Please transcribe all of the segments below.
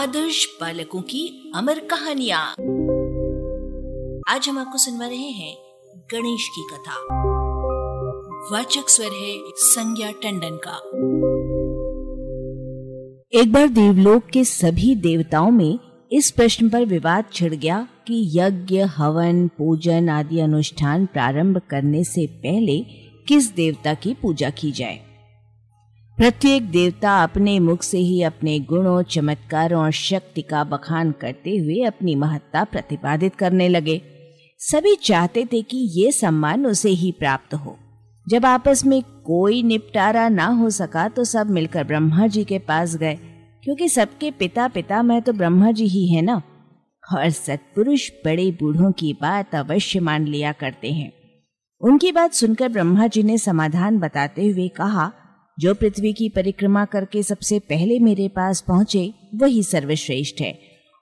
आदर्श बालकों की अमर कहानियाँ। आज हम आपको सुनवा रहे हैं गणेश की कथा। वाचक स्वर है संज्ञा टंडन का। एक बार देवलोक के सभी देवताओं में इस प्रश्न पर विवाद छिड़ गया कि यज्ञ, हवन, पूजन आदि अनुष्ठान प्रारंभ करने से पहले किस देवता की पूजा की जाए। प्रत्येक देवता अपने मुख से ही अपने गुणों, चमत्कारों और शक्ति का बखान करते हुए अपनी महत्ता प्रतिपादित करने लगे। सभी चाहते थे कि ये सम्मान उसे ही प्राप्त हो। जब आपस में कोई निपटारा ना हो सका तो सब मिलकर ब्रह्मा जी के पास गए। क्योंकि सबके पिता पिता मैं तो ब्रह्मा जी ही है ना? और सत्पुरुष बड़े बूढ़ों की बात अवश्य मान लिया करते हैं। उनकी बात सुनकर ब्रह्मा जी ने समाधान बताते हुए कहा जो पृथ्वी की परिक्रमा करके सबसे पहले मेरे पास पहुँचे, वही सर्वश्रेष्ठ है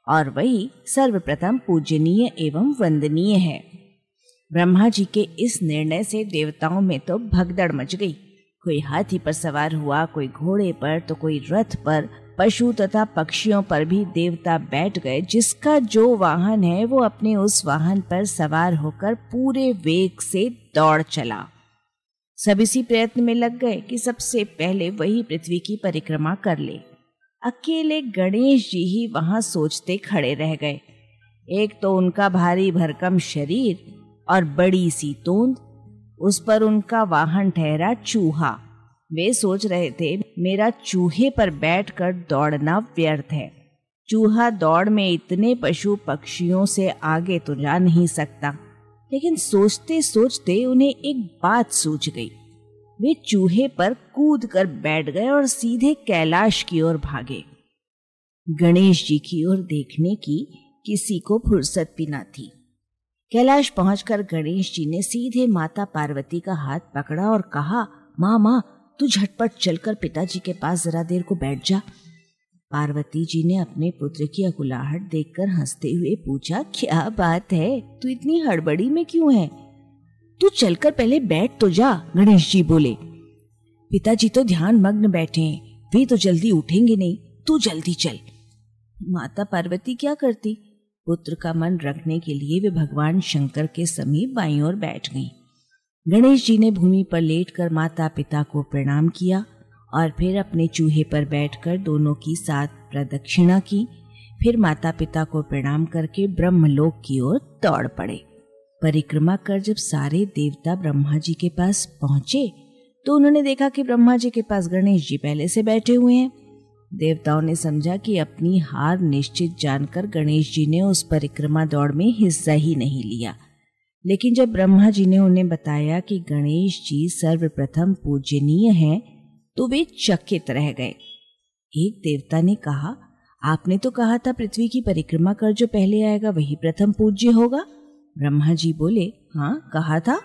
और वही सर्वप्रथम पूजनीय एवं वंदनीय है। ब्रह्मा जी के इस निर्णय से देवताओं में तो भगदड़ मच गई। कोई हाथी पर सवार हुआ, कोई घोड़े पर तो कोई रथ पर, पशु तथा पक्षियों पर भी देवता बैठ गए। जिसका जो वाहन है, वो अपने उस वाहन पर सवार होकर पूरे वेग से दौड़ चला। सब इसी प्रयत्न में लग गए कि सबसे पहले वही पृथ्वी की परिक्रमा कर ले। अकेले गणेश जी ही वहाँ सोचते खड़े रह गए। एक तो उनका भारी भरकम शरीर और बड़ी सी तोंद, उस पर उनका वाहन ठहरा चूहा। वे सोच रहे थे, मेरा चूहे पर बैठकर दौड़ना व्यर्थ है। चूहा दौड़ में इतने पशु पक्षियों से आगे तो जा नहीं सकता। लेकिन सोचते सोचते उन्हें एक बात सूझ गई। वे चूहे पर कूद कर बैठ गए और सीधे कैलाश की ओर भागे। गणेश जी की ओर देखने की किसी को फुर्सत भी ना थी। कैलाश पहुंचकर गणेश जी ने सीधे माता पार्वती का हाथ पकड़ा और कहा, माँ माँ, तू झटपट चलकर पिताजी के पास जरा देर को बैठ जा। पार्वती जी ने अपने पुत्र की अकुलाहट देखकर हँसते हुए पूछा, क्या बात है? तू इतनी हड़बड़ी में क्यों है? तू चलकर पहले बैठ तो जा, गणेश जी बोले। पिताजी तो ध्यान मग्न बैठे हैं, वे तो जल्दी उठेंगे नहीं, तू जल्दी चल। माता पार्वती क्या करती? पुत्र का मन रखने के लिए वे भगवान शंकर के समीप बाई ओर बैठ गईं। गणेश जी ने भूमि पर लेटकर माता पिता को प्रणाम किया और फिर अपने चूहे पर बैठकर दोनों की साथ प्रदक्षिणा की। फिर माता पिता को प्रणाम करके ब्रह्मलोक की ओर दौड़ पड़े। परिक्रमा कर जब सारे देवता ब्रह्मा जी के पास पहुँचे तो उन्होंने देखा कि ब्रह्मा जी के पास गणेश जी पहले से बैठे हुए हैं। देवताओं ने समझा कि अपनी हार निश्चित जानकर गणेश जी ने उस परिक्रमा दौड़ में हिस्सा ही नहीं लिया। लेकिन जब ब्रह्मा जी ने उन्हें बताया कि गणेश जी सर्वप्रथम पूजनीय हैं तो वे चकित रह गए। एक देवता ने कहा, आपने तो कहा था पृथ्वी की परिक्रमा कर जो पहले आएगा वही प्रथम पूज्य होगा। ब्रह्मा जी बोले हाँ कहा था।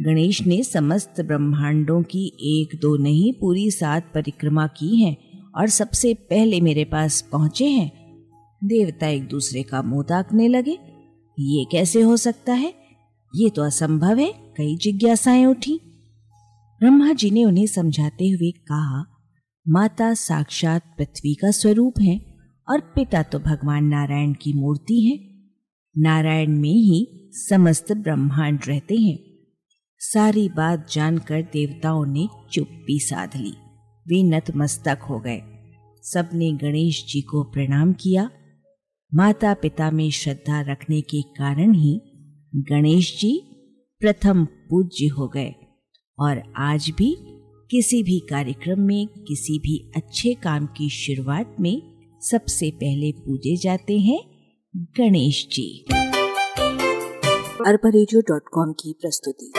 गणेश ने समस्त ब्रह्मांडों की एक दो नहीं, पूरी सात परिक्रमा की है और सबसे पहले मेरे पास पहुँचे हैं। देवता एक दूसरे का मुँह ताकने लगे। ये कैसे हो सकता है? ये तो असंभव है, कई जिज्ञासाएँ उठी। ब्रह्मा जी ने उन्हें समझाते हुए कहा, माता साक्षात पृथ्वी का स्वरूप है और पिता तो भगवान नारायण की मूर्ति है। नारायण में ही समस्त ब्रह्मांड रहते हैं। सारी बात जानकर देवताओं ने चुप्पी साध ली। वे नतमस्तक हो गए। सबने गणेश जी को प्रणाम किया। माता पिता में श्रद्धा रखने के कारण ही गणेश जी प्रथम पूज्य हो गए। और आज भी किसी भी कार्यक्रम में, किसी भी अच्छे काम की शुरुआत में सबसे पहले पूजे जाते हैं गणेश जी। अरबा की प्रस्तुति।